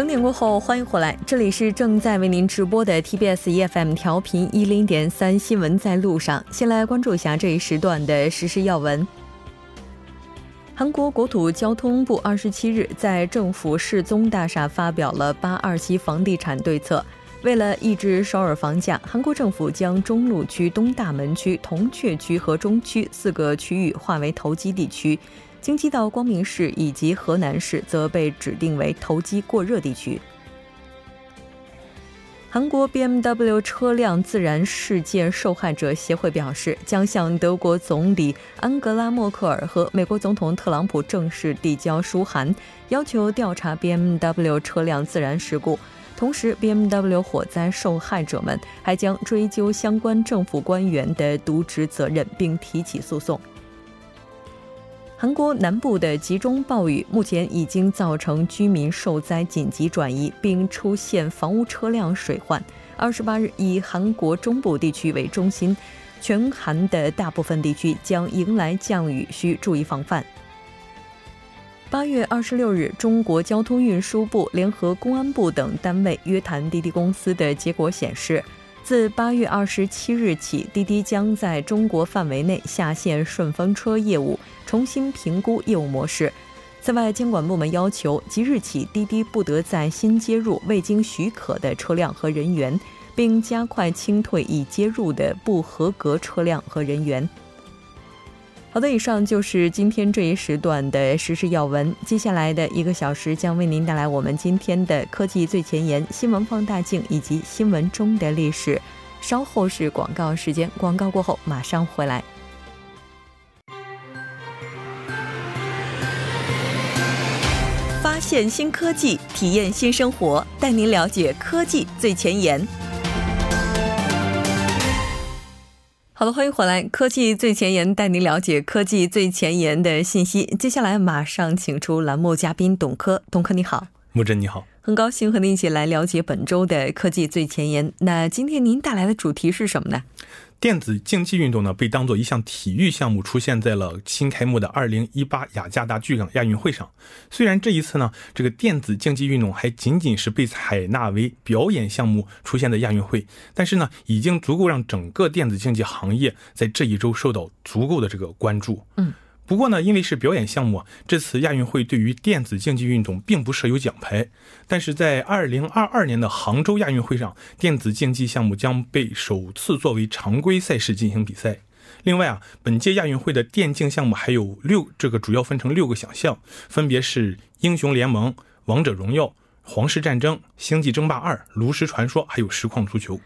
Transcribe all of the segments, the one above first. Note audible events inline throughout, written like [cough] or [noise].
整点过后，欢迎回来，这里是正在为您直播的 TBS EFM 调频一零点三新闻在路上。先来关注一下这一时段的实时要闻。韩国国土交通部二十七日在政府世宗大厦发表了八二七房地产对策。为了抑制首尔房价，韩国政府将中路区、东大门区、铜雀区和中区四个区域划为投机地区。京畿道光明市以及河南市则被指定为投机过热地区。韩国 BMW 车辆自燃事件受害者协会表示，将向德国总理安格拉·默克尔和美国总统特朗普正式递交书函，要求调查 BMW 车辆自燃事故。同时，BMW 火灾受害者们还将追究相关政府官员的渎职责任，并提起诉讼。韩国南部的集中暴雨目前已经造成居民受灾紧急转移，并出现房屋车辆水患。二十八日，以韩国中部地区为中心，全韩的大部分地区将迎来降雨，需注意防范。八月二十六日，中国交通运输部联合公安部等单位约谈滴滴公司的结果显示。自八月二十七日起，滴滴将在中国范围内下线顺风车业务，重新评估业务模式。此外，监管部门要求即日起，滴滴不得再新接入未经许可的车辆和人员，并加快清退已接入的不合格车辆和人员。好的，以上就是今天这一时段的时事要闻。接下来的一个小时将为您带来我们今天的科技最前沿、新闻放大镜以及新闻中的历史。稍后是广告时间，广告过后马上回来。发现新科技，体验新生活，带您了解科技最前沿。好的，欢迎回来！科技最前沿带您了解科技最前沿的信息。接下来马上请出栏目嘉宾董科，董科你好，木真你好，很高兴和您一起来了解本周的科技最前沿。那今天您带来的主题是什么呢？电子竞技运动呢，被当做一项体育项目出现在了新开幕的2018雅加达巨港亚运会上。虽然这一次呢，这个电子竞技运动还仅仅是被采纳为表演项目出现在亚运会，但是呢，已经足够让整个电子竞技行业在这一周受到足够的这个关注。嗯。不过呢，因为是表演项目，这次亚运会对于电子竞技运动并不设有奖牌。但是在二零二二年的杭州亚运会上，电子竞技项目将被首次作为常规赛事进行比赛。另外啊，本届亚运会的电竞项目还有六，这个主要分成六个奖项，分别是英雄联盟、王者荣耀、皇室战争、星际争霸二、炉石传说，还有实况足球。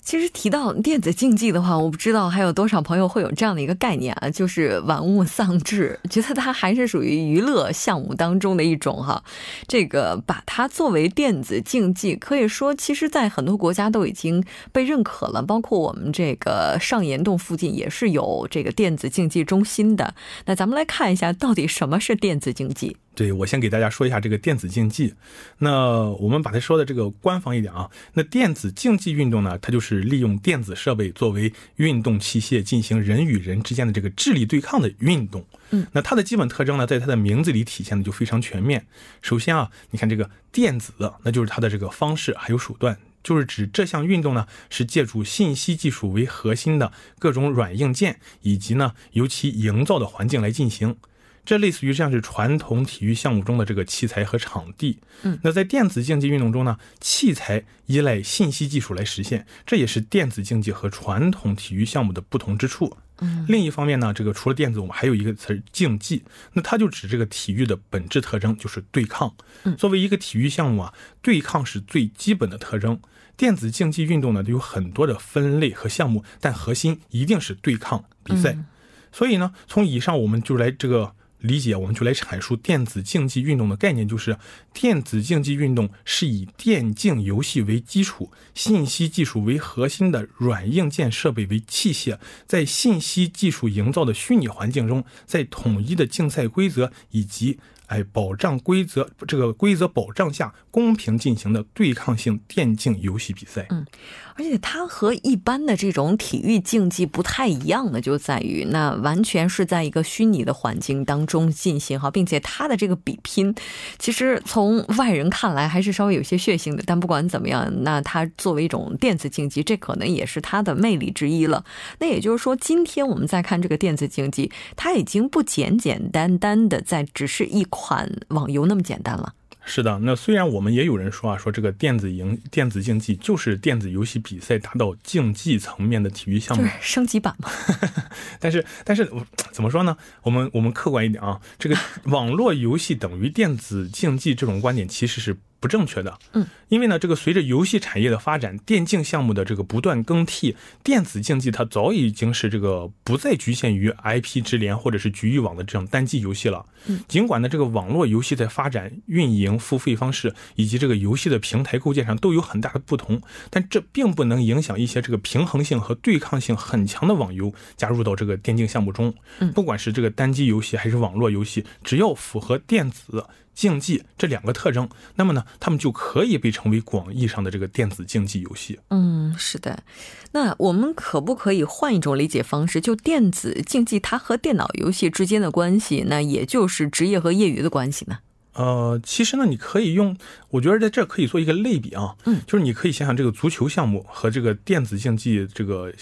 其实提到电子竞技的话，我不知道还有多少朋友会有这样的一个概念啊，就是玩物丧志，觉得它还是属于娱乐项目当中的一种哈。这个把它作为电子竞技，可以说其实在很多国家都已经被认可了，包括我们这个上岩洞附近也是有这个电子竞技中心的。那咱们来看一下，到底什么是电子竞技？对，我先给大家说一下这个电子竞技。那我们把它说的这个官方一点啊，那电子竞技运动呢，它就是利用电子设备作为运动器械进行人与人之间的这个智力对抗的运动。嗯，那它的基本特征呢，在它的名字里体现的就非常全面。首先啊，你看这个电子，那就是它的这个方式还有手段，就是指这项运动呢是借助信息技术为核心的各种软硬件，以及呢由其营造的环境来进行。这类似于像是传统体育项目中的这个器材和场地，嗯，那在电子竞技运动中呢，器材依赖信息技术来实现，这也是电子竞技和传统体育项目的不同之处。嗯，另一方面呢，这个除了电子，我们还有一个词竞技，那它就指这个体育的本质特征就是对抗。嗯，作为一个体育项目啊，对抗是最基本的特征。电子竞技运动呢，有很多的分类和项目，但核心一定是对抗比赛。所以呢，从以上我们就来这个。理解，我们就来阐述电子竞技运动的概念，就是电子竞技运动是以电竞游戏为基础、信息技术为核心的软硬件设备为器械，在信息技术营造的虚拟环境中，在统一的竞赛规则以及哎，保障规则这个规则保障下公平进行的对抗性电竞游戏比赛。嗯，而且它和一般的这种体育竞技不太一样的，就在于那完全是在一个虚拟的环境当中进行哈，并且它的这个比拼，其实从外人看来还是稍微有些血腥的。但不管怎么样，那它作为一种电子竞技，这可能也是它的魅力之一了。那也就是说，今天我们在看这个电子竞技，它已经不简简单单的在只是一。款网游那么简单了？是的，那虽然我们也有人说啊，说这个电子营电子竞技就是电子游戏比赛达到竞技层面的体育项目，升级版嘛。[laughs] 但是，但是怎么说呢？我们我们客观一点啊，这个网络游戏等于电子竞技这种观点其实是。不正确的，嗯，因为呢，这个随着游戏产业的发展，电竞项目的这个不断更替，电子竞技它早已经是这个不再局限于 IP 直连或者是局域网的这种单机游戏了。嗯，尽管呢，这个网络游戏在发展、运营、付费方式以及这个游戏的平台构建上都有很大的不同，但这并不能影响一些这个平衡性和对抗性很强的网游加入到这个电竞项目中。嗯，不管是这个单机游戏还是网络游戏，只要符合电子。竞技这两个特征，那么呢，他们就可以被称为广义上的这个电子竞技游戏。嗯，是的。那我们可不可以换一种理解方式？就电子竞技它和电脑游戏之间的关系，那也就是职业和业余的关系呢？呃，其实呢，你可以用，我觉得在这可以做一个类比啊。嗯，就是你可以想想这个足球项目和这个电子竞技这个。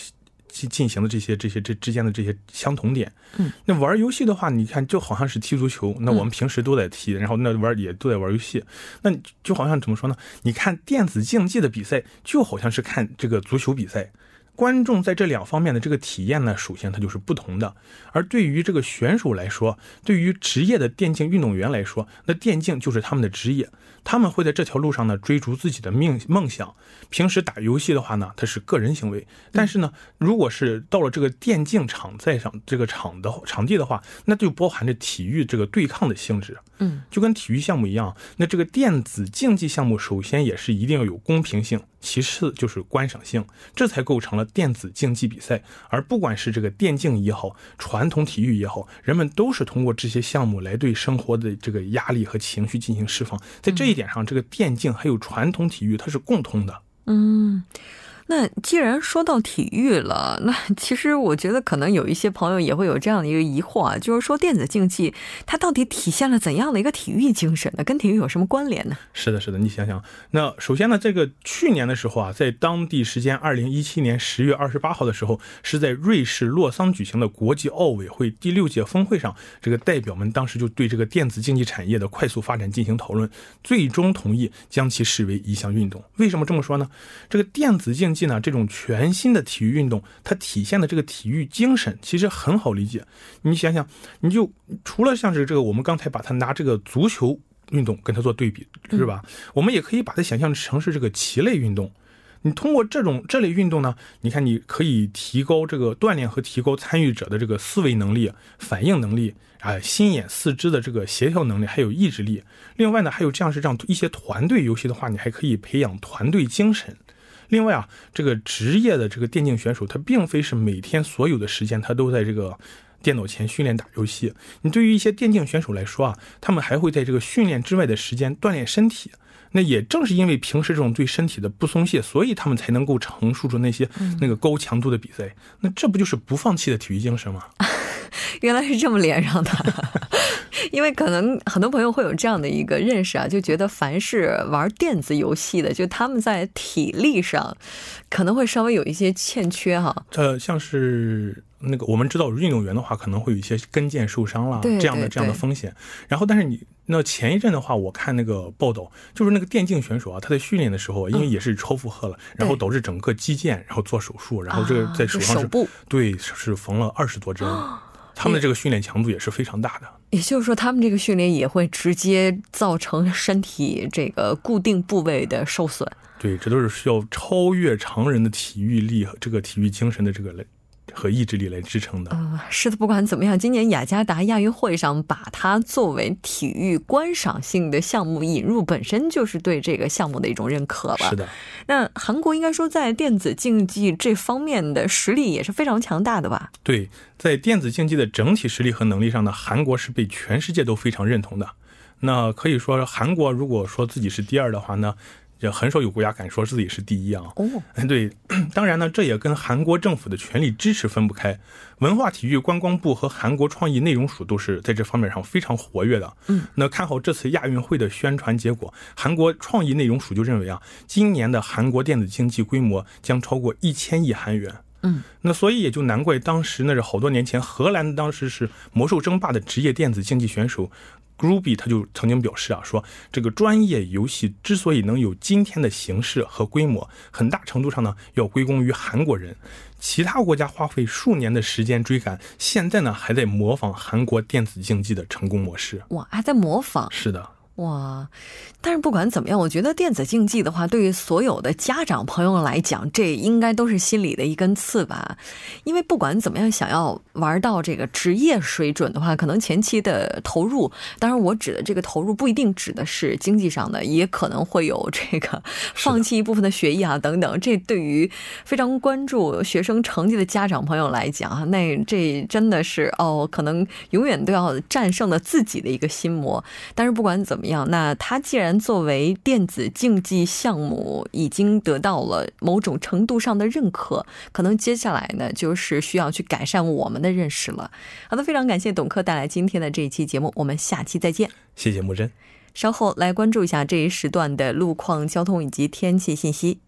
进进行的这些这些这之间的这些相同点，嗯，那玩游戏的话，你看就好像是踢足球，那我们平时都在踢，然后那玩也都在玩游戏，那就好像怎么说呢？你看电子竞技的比赛，就好像是看这个足球比赛，观众在这两方面的这个体验呢，首先它就是不同的。而对于这个选手来说，对于职业的电竞运动员来说，那电竞就是他们的职业。他们会在这条路上呢追逐自己的命梦想。平时打游戏的话呢，它是个人行为；但是呢，如果是到了这个电竞场在上这个场的场地的话，那就包含着体育这个对抗的性质。嗯，就跟体育项目一样，那这个电子竞技项目首先也是一定要有公平性，其次就是观赏性，这才构成了电子竞技比赛。而不管是这个电竞也好，传统体育也好，人们都是通过这些项目来对生活的这个压力和情绪进行释放。在这一点上，这个电竞还有传统体育，它是共通的。嗯。那既然说到体育了，那 [laughs] 其实我觉得可能有一些朋友也会有这样的一个疑惑啊，就是说电子竞技它到底体现了怎样的一个体育精神呢？跟体育有什么关联呢？是的，是的，你想想，那首先呢，这个去年的时候啊，在当地时间二零一七年十月二十八号的时候，是在瑞士洛桑举行的国际奥委会第六届峰会上，这个代表们当时就对这个电子竞技产业的快速发展进行讨论，最终同意将其视为一项运动。为什么这么说呢？这个电子竞技呢，这种全新的体育运动，它体现的这个体育精神其实很好理解。你想想，你就除了像是这个，我们刚才把它拿这个足球运动跟它做对比，是吧？我们也可以把它想象成是这个棋类运动。你通过这种这类运动呢，你看你可以提高这个锻炼和提高参与者的这个思维能力、反应能力啊、心眼四肢的这个协调能力，还有意志力。另外呢，还有这样是这样一些团队游戏的话，你还可以培养团队精神。另外啊，这个职业的这个电竞选手，他并非是每天所有的时间他都在这个电脑前训练打游戏。你对于一些电竞选手来说啊，他们还会在这个训练之外的时间锻炼身体。那也正是因为平时这种对身体的不松懈，所以他们才能够承受住那些那个高强度的比赛。那这不就是不放弃的体育精神吗？[laughs] 原来是这么连上的。[laughs] 因为可能很多朋友会有这样的一个认识啊，就觉得凡是玩电子游戏的，就他们在体力上可能会稍微有一些欠缺哈。呃，像是那个我们知道运动员的话，可能会有一些跟腱受伤啦这样的这样的风险。然后，但是你那前一阵的话，我看那个报道，就是那个电竞选手啊，他在训练的时候，因为也是超负荷了，然后导致整个肌腱，然后做手术，然后这个在手上是对是缝了二十多针。[gasps] 他们的这个训练强度也是非常大的，也就是说，他们这个训练也会直接造成身体这个固定部位的受损。对，这都是需要超越常人的体育力和这个体育精神的这个类。和意志力来支撑的。呃，是的，不管怎么样，今年雅加达亚运会上把它作为体育观赏性的项目引入，本身就是对这个项目的一种认可吧。是的。那韩国应该说在电子竞技这方面的实力也是非常强大的吧？对，在电子竞技的整体实力和能力上呢，韩国是被全世界都非常认同的。那可以说，韩国如果说自己是第二的话呢，也很少有国家敢说自己是第一啊。哦，对，当然呢，这也跟韩国政府的权力支持分不开。文化体育观光部和韩国创意内容署都是在这方面上非常活跃的。嗯，那看好这次亚运会的宣传结果，韩国创意内容署就认为啊，今年的韩国电子竞技规模将超过一千亿韩元。嗯，那所以也就难怪当时那是好多年前，荷兰当时是魔兽争霸的职业电子竞技选手。Gruby 他就曾经表示啊，说这个专业游戏之所以能有今天的形式和规模，很大程度上呢要归功于韩国人。其他国家花费数年的时间追赶，现在呢还在模仿韩国电子竞技的成功模式。哇，还在模仿？是的。哇，但是不管怎么样，我觉得电子竞技的话，对于所有的家长朋友来讲，这应该都是心里的一根刺吧。因为不管怎么样，想要玩到这个职业水准的话，可能前期的投入，当然我指的这个投入不一定指的是经济上的，也可能会有这个放弃一部分的学业啊等等。这对于非常关注学生成绩的家长朋友来讲啊，那这真的是哦，可能永远都要战胜了自己的一个心魔。但是不管怎么。样，那它既然作为电子竞技项目已经得到了某种程度上的认可，可能接下来呢就是需要去改善我们的认识了。好的，非常感谢董科带来今天的这一期节目，我们下期再见。谢谢木真。稍后来关注一下这一时段的路况、交通以及天气信息。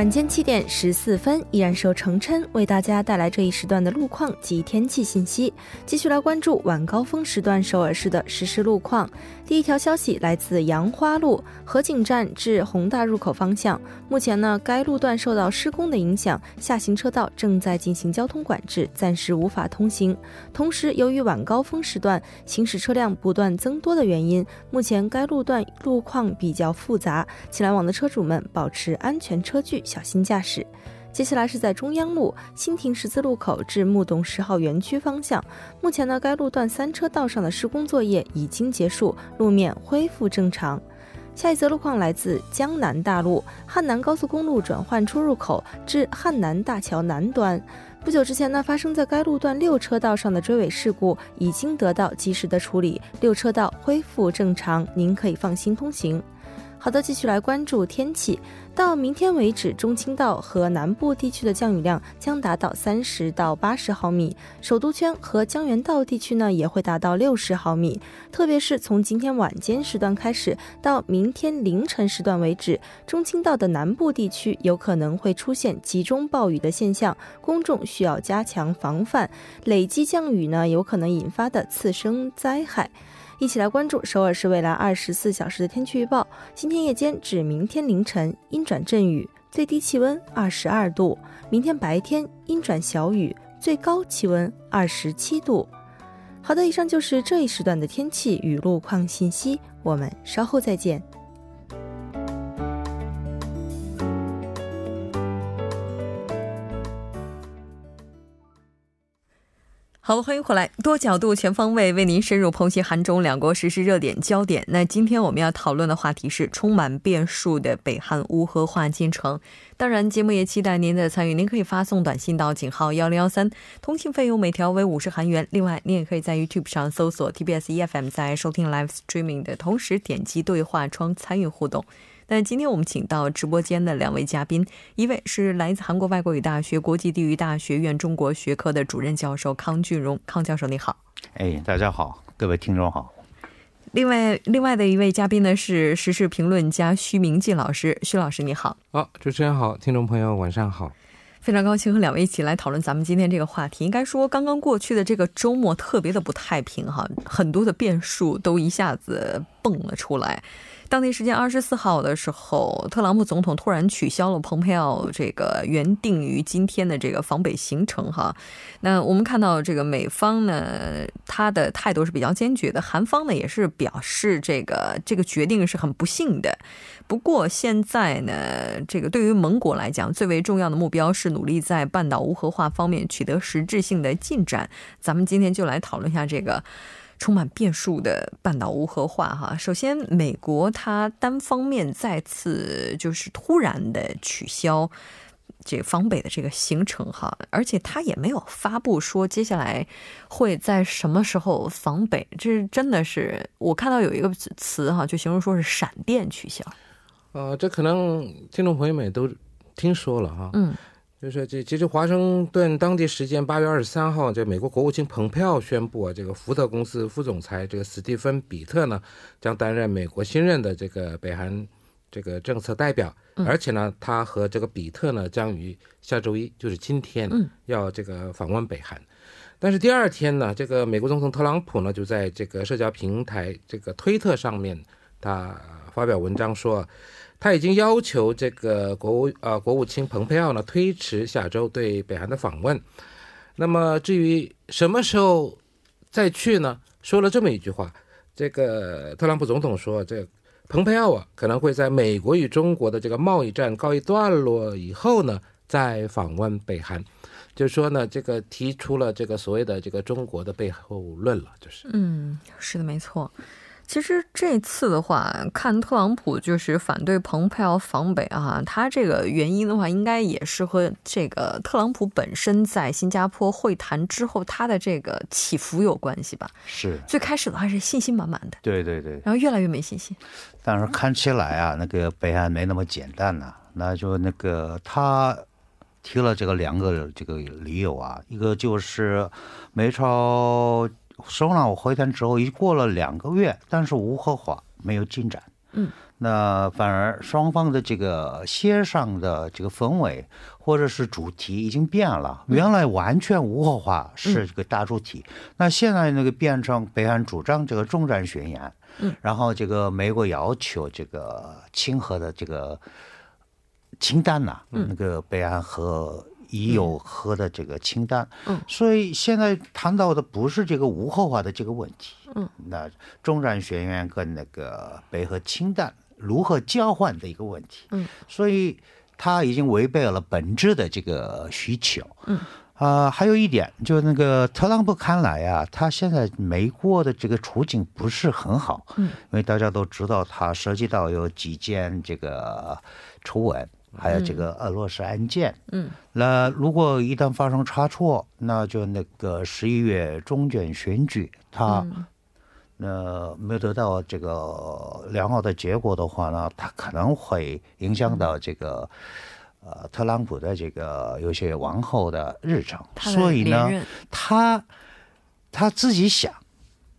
晚间七点十四分，依然是由程琛为大家带来这一时段的路况及天气信息。继续来关注晚高峰时段首尔市的实时路况。第一条消息来自杨花路河景站至宏大入口方向，目前呢该路段受到施工的影响，下行车道正在进行交通管制，暂时无法通行。同时，由于晚高峰时段行驶车辆不断增多的原因，目前该路段路况比较复杂，请来往的车主们保持安全车距。小心驾驶。接下来是在中央路新亭十字路口至木洞十号园区方向，目前呢该路段三车道上的施工作业已经结束，路面恢复正常。下一则路况来自江南大路汉南高速公路转换出入口至汉南大桥南端，不久之前呢发生在该路段六车道上的追尾事故已经得到及时的处理，六车道恢复正常，您可以放心通行。好的，继续来关注天气。到明天为止，中青道和南部地区的降雨量将达到三十到八十毫米，首都圈和江原道地区呢也会达到六十毫米。特别是从今天晚间时段开始到明天凌晨时段为止，中青道的南部地区有可能会出现集中暴雨的现象，公众需要加强防范累积降雨呢有可能引发的次生灾害。一起来关注首尔市未来二十四小时的天气预报。今天夜间至明天凌晨阴转阵雨，最低气温二十二度；明天白天阴转小雨，最高气温二十七度。好的，以上就是这一时段的天气与路况信息，我们稍后再见。好，欢迎回来，多角度、全方位为您深入剖析韩中两国实时热点焦点。那今天我们要讨论的话题是充满变数的北韩无核化进程。当然，节目也期待您的参与，您可以发送短信到井号幺零幺三，通信费用每条为五十韩元。另外，您也可以在 YouTube 上搜索 TBS EFM，在收听 Live Streaming 的同时点击对话窗参与互动。那今天我们请到直播间的两位嘉宾，一位是来自韩国外国语大学国际地域大学院中国学科的主任教授康俊荣，康教授你好。哎，大家好，各位听众好。另外，另外的一位嘉宾呢是时事评论家徐明进老师，徐老师你好。好，主持人好，听众朋友晚上好。非常高兴和两位一起来讨论咱们今天这个话题。应该说，刚刚过去的这个周末特别的不太平哈，很多的变数都一下子蹦了出来。当地时间二十四号的时候，特朗普总统突然取消了蓬佩奥这个原定于今天的这个访北行程哈。那我们看到这个美方呢，他的态度是比较坚决的，韩方呢也是表示这个这个决定是很不幸的。不过现在呢，这个对于盟国来讲，最为重要的目标是努力在半岛无核化方面取得实质性的进展。咱们今天就来讨论一下这个充满变数的半岛无核化哈。首先，美国它单方面再次就是突然的取消这个访北的这个行程哈，而且它也没有发布说接下来会在什么时候访北，这真的是我看到有一个词哈，就形容说是闪电取消。呃，这可能听众朋友们也都听说了哈，嗯，就是这其实华盛顿当地时间八月二十三号，这美国国务卿蓬佩奥宣布啊，这个福特公司副总裁这个史蒂芬比特呢，将担任美国新任的这个北韩这个政策代表，而且呢，他和这个比特呢，将于下周一，就是今天，要这个访问北韩。但是第二天呢，这个美国总统特朗普呢，就在这个社交平台这个推特上面，他发表文章说。他已经要求这个国务呃国务卿蓬佩奥呢推迟下周对北韩的访问。那么至于什么时候再去呢？说了这么一句话，这个特朗普总统说，这蓬佩奥啊可能会在美国与中国的这个贸易战告一段落以后呢再访问北韩，就是说呢这个提出了这个所谓的这个中国的背后论了，就是嗯，是的，没错。其实这次的话，看特朗普就是反对蓬佩奥访北啊，他这个原因的话，应该也是和这个特朗普本身在新加坡会谈之后他的这个起伏有关系吧？是，最开始的话是信心满满的，对对对，然后越来越没信心。但是看起来啊，那个北韩没那么简单呐，那就那个他提了这个两个这个理由啊，一个就是美朝。首脑会谈之后，已过了两个月，但是无核化没有进展。嗯，那反而双方的这个协商的这个氛围或者是主题已经变了。原来完全无核化是这个大主题，那现在那个变成北韩主张这个重战宣言。嗯，然后这个美国要求这个亲核的这个清单呐，那个北韩和。已有喝的这个清单，嗯，所以现在谈到的不是这个无后化的这个问题，嗯，那中战宣言跟那个北核清单如何交换的一个问题，嗯，所以他已经违背了本质的这个需求，嗯，啊，还有一点，就那个特朗普看来啊，他现在美国的这个处境不是很好，嗯，因为大家都知道他涉及到有几件这个丑闻。还有这个俄罗斯案件，嗯，那如果一旦发生差错，那就那个十一月中选选举，他那没有得到这个良好的结果的话呢，他可能会影响到这个呃特朗普的这个有些王后的日程，所以呢，他他自己想。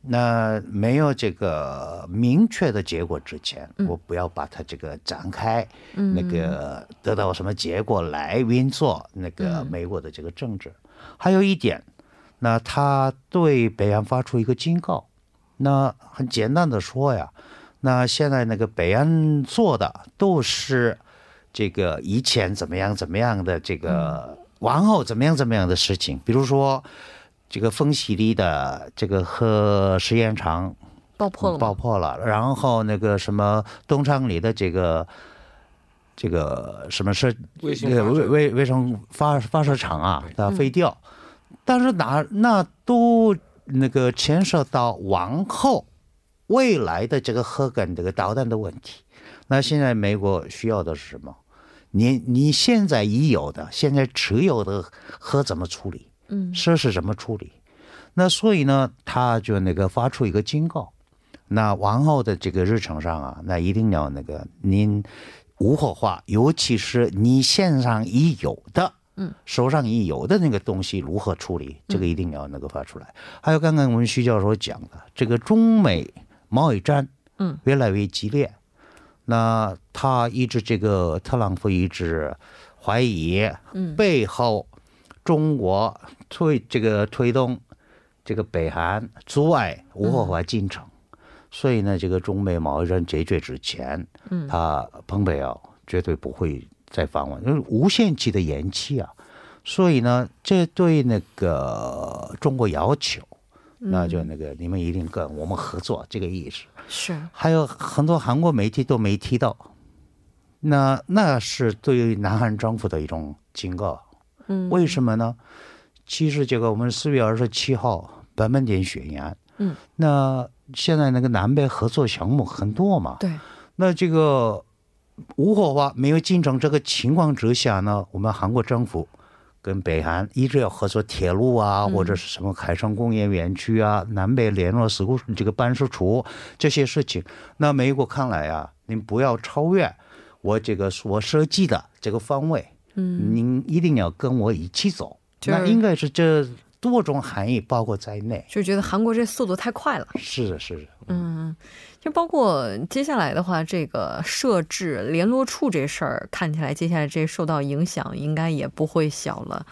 那没有这个明确的结果之前，我不要把它这个展开，那个得到什么结果来运作那个美国的这个政治。还有一点，那他对北岸发出一个警告。那很简单的说呀，那现在那个北岸做的都是这个以前怎么样怎么样的这个往后怎么样怎么样的事情，比如说。这个丰西里的这个核试验场爆破了，爆破了。然后那个什么东昌里的这个这个什么是卫卫卫卫生发发射场啊，它废掉。但是哪那都那个牵涉到往后未来的这个核跟这个导弹的问题。那现在美国需要的是什么？你你现在已有的、现在持有的核怎么处理？嗯，设施怎么处理？那所以呢，他就那个发出一个警告，那往后的这个日程上啊，那一定要那个您无火化，尤其是你线上已有的，嗯，手上已有的那个东西如何处理，这个一定要那个发出来。还有刚刚我们徐教授讲的这个中美贸易战，嗯，越来越激烈，那他一直这个特朗普一直怀疑，嗯，背后中国。推这个推动这个北韩阻碍无核化进程，所以呢，这个中美贸易战解决之前，嗯他蓬佩奥绝对不会再访问，就是无限期的延期啊。所以呢，这对那个中国要求，那就那个你们一定跟我们合作这个意思。是还有很多韩国媒体都没提到，那那是对于南韩政府的一种警告。嗯为什么呢？其实这个我们四月二十七号版本点宣言，嗯，那现在那个南北合作项目很多嘛，对，那这个无火化没有进展这个情况之下呢，我们韩国政府跟北韩一直要合作铁路啊，嗯。或者是什么海上工业园区啊、南北联络事故这个办事处这些事情。那美国看来啊，您不要超越我这个所设计的这个方位，嗯，您一定要跟我一起走。就是那应该是这多种含义包括在内。就觉得韩国这速度太快了。是的，是的。嗯，就包括接下来的话，这个设置联络处这事儿，看起来接下来这受到影响应该也不会小了。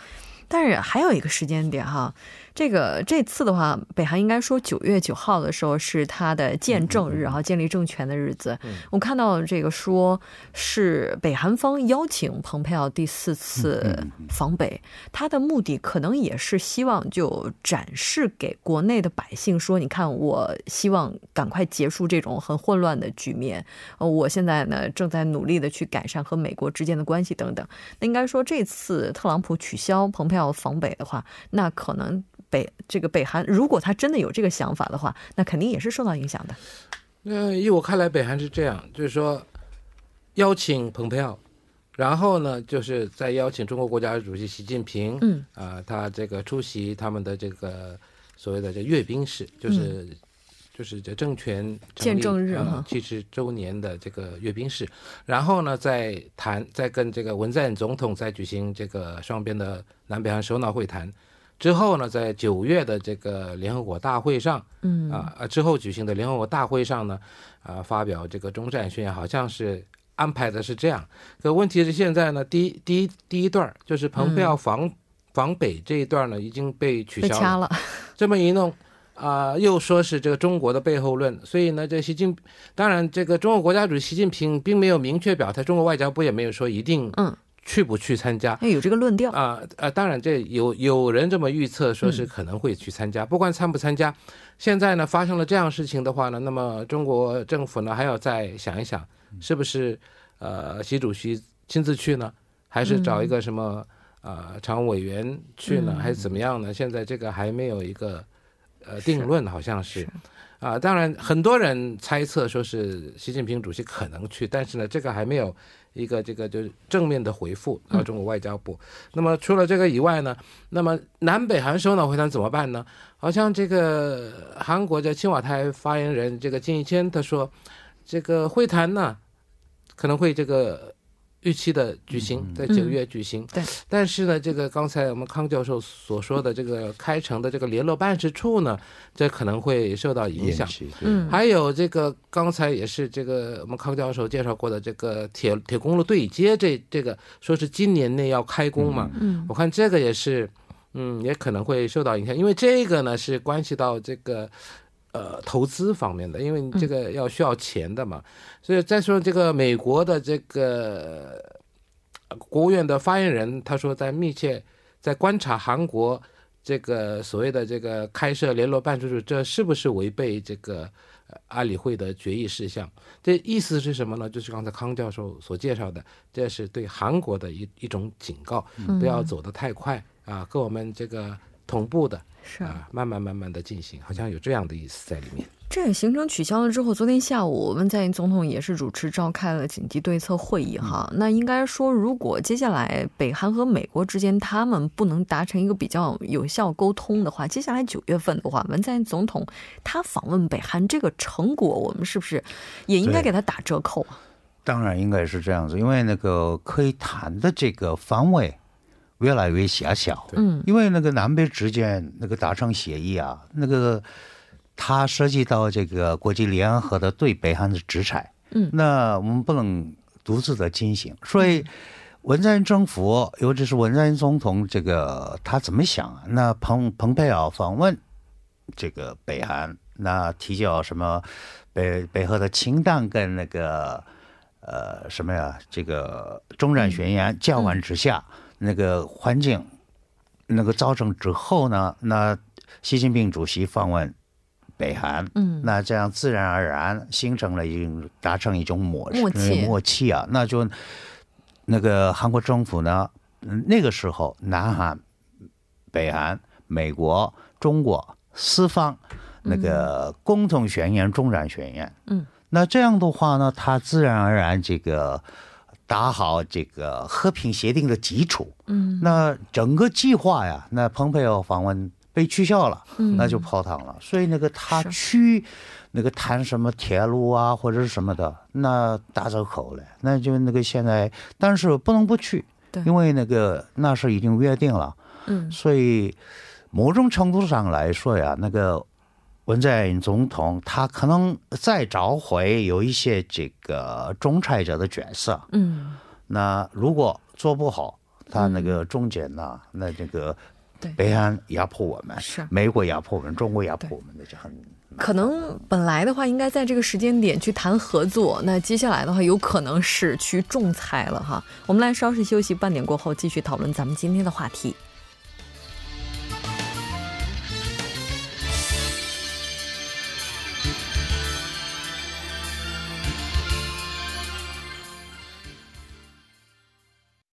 但是还有一个时间点哈，这个这次的话，北韩应该说九月九号的时候是他的见证日，然后建立政权的日子。我看到这个说是北韩方邀请蓬佩奥第四次访北，他的目的可能也是希望就展示给国内的百姓说，你看，我希望赶快结束这种很混乱的局面。呃，我现在呢正在努力的去改善和美国之间的关系等等。那应该说，这次特朗普取消蓬佩奥访北的话，那可能北这个北韩如果他真的有这个想法的话，那肯定也是受到影响的。那依我看来，北韩是这样，就是说邀请蓬佩奥，然后呢，就是再邀请中国国家主席习近平，嗯啊、他这个出席他们的这个所谓的这阅兵式，就是、就是这政权见证日哈呃七十周年的这个阅兵式，然后呢，再谈，再跟这个文在寅总统再举行这个双边的南北韩首脑会谈。之后呢，在九月的这个联合国大会上，嗯啊啊之后举行的联合国大会上呢，啊发表这个终战宣言，好像是安排的是这样。可问题是现在呢，第一第一第一段儿就是蓬佩奥访、访北这一段呢已经被取消了，了，这么一弄。啊、又说是这个中国的背后论，所以呢，这习近当然，这个中国国家主席习近平并没有明确表态，中国外交部也没有说一定嗯，去不去参加，要有这个论调。啊啊，当然这有有人这么预测，说是可能会去参加。不管参不参加，现在呢发生了这样事情的话呢，那么中国政府呢还要再想一想，是不是呃习主席亲自去呢，还是找一个什么呃常务委员去呢，嗯还是怎么样呢？现在这个还没有一个呃定论，好像是。啊，当然，很多人猜测说是习近平主席可能去，但是呢，这个还没有一个这个就是正面的回复到中国外交部。那么除了这个以外呢，那么南北韩首脑会谈怎么办呢？好像这个韩国的青瓦台发言人这个金一谦他说，这个会谈呢可能会这个预期的举行，在九月举行。对，但是呢，这个刚才我们康教授所说的这个开城的这个联络办事处呢，这可能会受到影响。嗯。还有这个刚才也是这个我们康教授介绍过的这个铁铁公路对接这这个说是今年内要开工嘛，嗯。我看这个也是，嗯，也可能会受到影响，因为这个呢是关系到这个呃投资方面的，因为你这个要需要钱的嘛，所以再说这个美国的这个呃国务院的发言人他说在密切在观察韩国这个所谓的这个开设联络办事处，这是不是违背这个呃安理会的决议事项？这意思是什么呢？就是刚才康教授所介绍的，这是对韩国的一一种警告，不要走得太快啊，跟我们这个同步的是。啊，慢慢慢慢的进行，好像有这样的意思在里面。这个行程取消了之后，昨天下午文在寅总统也是主持召开了紧急对策会议哈。那应该说，如果接下来北韩和美国之间他们不能达成一个比较有效沟通的话，接下来九月份的话，文在寅总统他访问北韩这个成果，我们是不是也应该给他打折扣啊？当然应该是这样子，因为那个可以谈的这个范围越来越狭小。嗯。因为那个南北之间那个达成协议啊，那个它涉及到这个国际联合的对北韩的制裁，嗯。那我们不能独自的进行，所以文在寅政府，尤其是文在寅总统，这个他怎么想啊？那彭蓬佩奥访问这个北韩，那提交什么北北河的氢弹跟那个呃什么呀，这个中战宣言交换之下，那个环境那个造成之后呢，那习近平主席访问北韩，嗯，那这样自然而然形成了一种达成一种默默契默契啊，那就那个韩国政府呢，嗯那个时候南韩、北韩、美国、中国四方那个共同宣言、中战宣言，嗯，那这样的话呢，它自然而然这个打好这个和平协定的基础，嗯，那整个计划呀，那蓬佩奥访问被取消了，嗯。那就泡汤了。所以那个他去那个谈什么铁路啊或者是什么的，那打折扣了。那就那个现在，但是不能不去对，因为那个那是已经约定了，嗯。所以某种程度上来说呀，那个文在寅总统他可能再找回有一些这个仲裁者的角色。嗯，那如果做不好，他那个中间呢，那这个对北韩压迫我们，是美国压迫我们，中国压迫我们，那就很可能本来的话应该在这个时间点去谈合作，那接下来的话有可能是去仲裁了哈。我们来稍事休息，半点过后继续讨论咱们今天的话题。